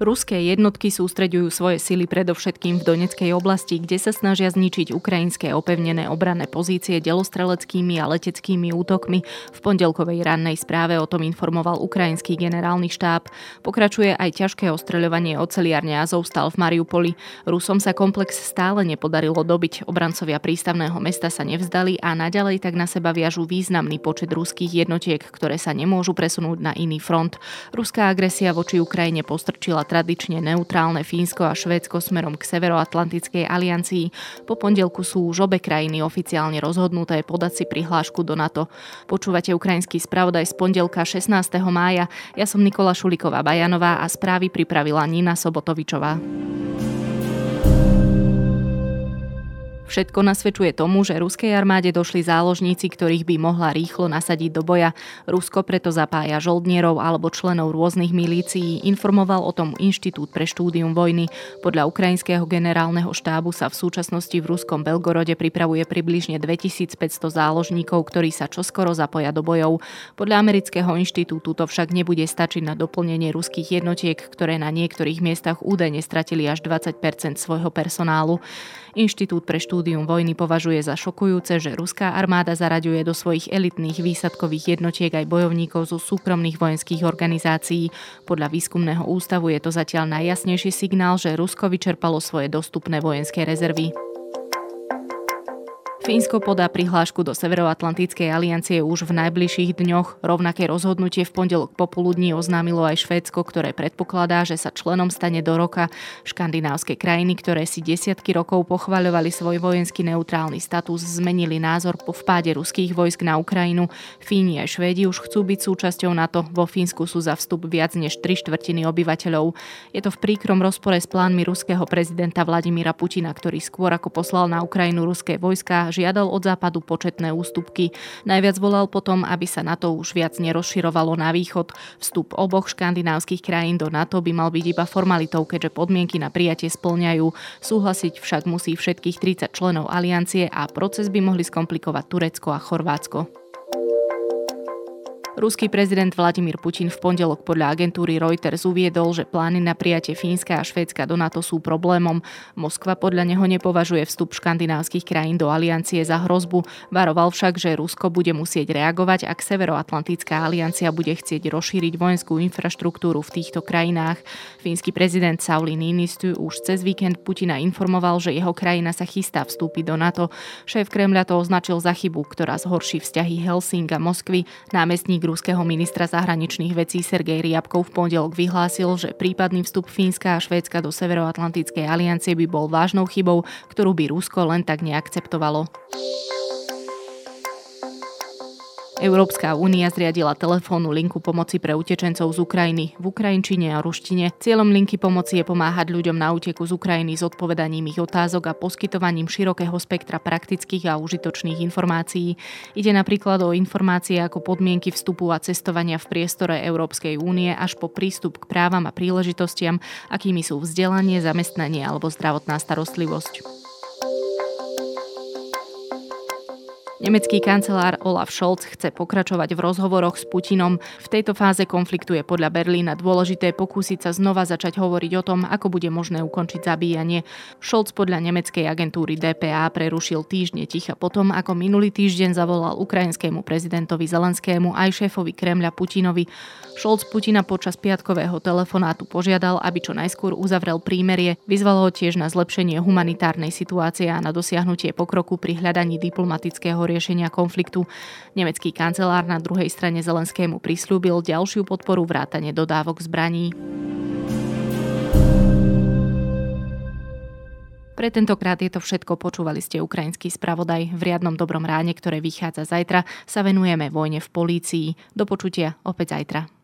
Ruské jednotky sústreďujú svoje sily predovšetkým v Doneckej oblasti, kde sa snažia zničiť ukrajinské opevnené obranné pozície delostreleckými a leteckými útokmi. V pondelkovej rannej správe o tom informoval ukrajinský generálny štáb. Pokračuje aj ťažké ostreľovanie oceliárne Azovstal v Mariupoli. Rusom sa komplex stále nepodarilo dobiť. Obrancovia prístavného mesta sa nevzdali a naďalej tak na seba viažú významný počet ruských jednotiek, ktoré sa nemôžu presunúť na iný front. Ruská agresia voči Ukrajine postrčila tradične neutrálne Fínsko a Švédsko smerom k Severoatlantickej aliancii. Po pondelku sú už obe krajiny oficiálne rozhodnuté podať si prihlášku do NATO. Počúvate ukrajinský spravodaj z pondelka 16. mája. Ja som Nikola Šuliková Bajanová a správy pripravila Nina Sobotovičová. Všetko nasvedčuje tomu, že ruskej armáde došli záložníci, ktorých by mohla rýchlo nasadiť do boja. Rusko preto zapája žoldnierov alebo členov rôznych milícií, informoval o tom Inštitút pre štúdium vojny. Podľa ukrajinského generálneho štábu sa v súčasnosti v ruskom Belgorode pripravuje približne 2500 záložníkov, ktorí sa čoskoro zapoja do bojov. Podľa amerického inštitútu to však nebude stačiť na doplnenie ruských jednotiek, ktoré na niektorých miestach údajne stratili až 20% svojho personálu. Inštitút pre štúdium vojny považuje za šokujúce, že ruská armáda zaraďuje do svojich elitných výsadkových jednotiek aj bojovníkov zo súkromných vojenských organizácií. Podľa výskumného ústavu je to zatiaľ najjasnejší signál, že Rusko vyčerpalo svoje dostupné vojenské rezervy. Fínsko podá prihlášku do Severoatlantickej aliancie už v najbližších dňoch. Rovnaké rozhodnutie v pondelok popoludní oznámilo aj Švédsko, ktoré predpokladá, že sa členom stane do roka. Škandinávske krajiny, ktoré si desiatky rokov pochvaľovali svoj vojenský neutrálny status, zmenili názor po vpáde ruských vojsk na Ukrajinu. Fíni aj Švédi už chcú byť súčasťou NATO. Vo Fínsku sú za vstup viac než tri štvrtiny obyvateľov. Je to v príkrom rozpore s plánmi ruského prezidenta Vladimíra Putina, ktorý skôr ako poslal na Ukrajinu ruské vojska, žiadal od západu početné ústupky. Najviac volal potom, aby sa NATO už viac nerozširovalo na východ. Vstup oboch škandinávskych krajín do NATO by mal byť iba formalitou, keďže podmienky na prijatie splňajú. Súhlasiť však musí všetkých 30 členov aliancie a proces by mohli skomplikovať Turecko a Chorvátsko. Ruský prezident Vladimír Putin v pondelok podľa agentúry Reuters uviedol, že plány na prijatie Fínska a Švédska do NATO sú problémom. Moskva podľa neho nepovažuje vstup škandinávskych krajín do aliancie za hrozbu. Varoval však, že Rusko bude musieť reagovať, ak Severoatlantická aliancia bude chcieť rozšíriť vojenskú infraštruktúru v týchto krajinách. Fínsky prezident Sauli Niinistu už cez víkend Putina informoval, že jeho krajina sa chystá vstúpiť do NATO. Šéf Kremľa to označil za chybu, ktorá zhorší vzťahy Helsing a Moskvy. Námestník ruského ministra zahraničných vecí Sergej Riabkov v pondelok vyhlásil, že prípadný vstup Fínska a Švédska do Severoatlantickej aliancie by bol vážnou chybou, ktorú by Rusko len tak neakceptovalo. Európska únia zriadila telefónnu linku pomoci pre utečencov z Ukrajiny v ukrajinčine a ruštine. Cieľom linky pomoci je pomáhať ľuďom na úteku z Ukrajiny s odpovedaním ich otázok a poskytovaním širokého spektra praktických a užitočných informácií. Ide napríklad o informácie ako podmienky vstupu a cestovania v priestore Európskej únie až po prístup k právam a príležitostiam, akými sú vzdelanie, zamestnanie alebo zdravotná starostlivosť. Nemecký kancelár Olaf Scholz chce pokračovať v rozhovoroch s Putinom. V tejto fáze konfliktu je podľa Berlína dôležité pokúsiť sa znova začať hovoriť o tom, ako bude možné ukončiť zabíjanie. Scholz podľa nemeckej agentúry DPA prerušil týždne ticha potom, ako minulý týždeň zavolal ukrajinskému prezidentovi Zelenskému aj šéfovi Kremľa Putinovi. Scholz Putina počas piatkového telefonátu požiadal, aby čo najskôr uzavrel prímerie. Vyzval ho tiež na zlepšenie humanitárnej situácie a na dosiahnutie pokroku pri hľadaní diplomatického riešenia konfliktu. Nemecký kancelár na druhej strane Zelenskému prislúbil ďalšiu podporu vrátane dodávok zbraní. Pre tentokrát je to všetko, počúvali ste ukrajinský spravodaj. V riadnom dobrom ráne, ktoré vychádza zajtra, sa venujeme vojne v polícii. Do počutia opäť zajtra.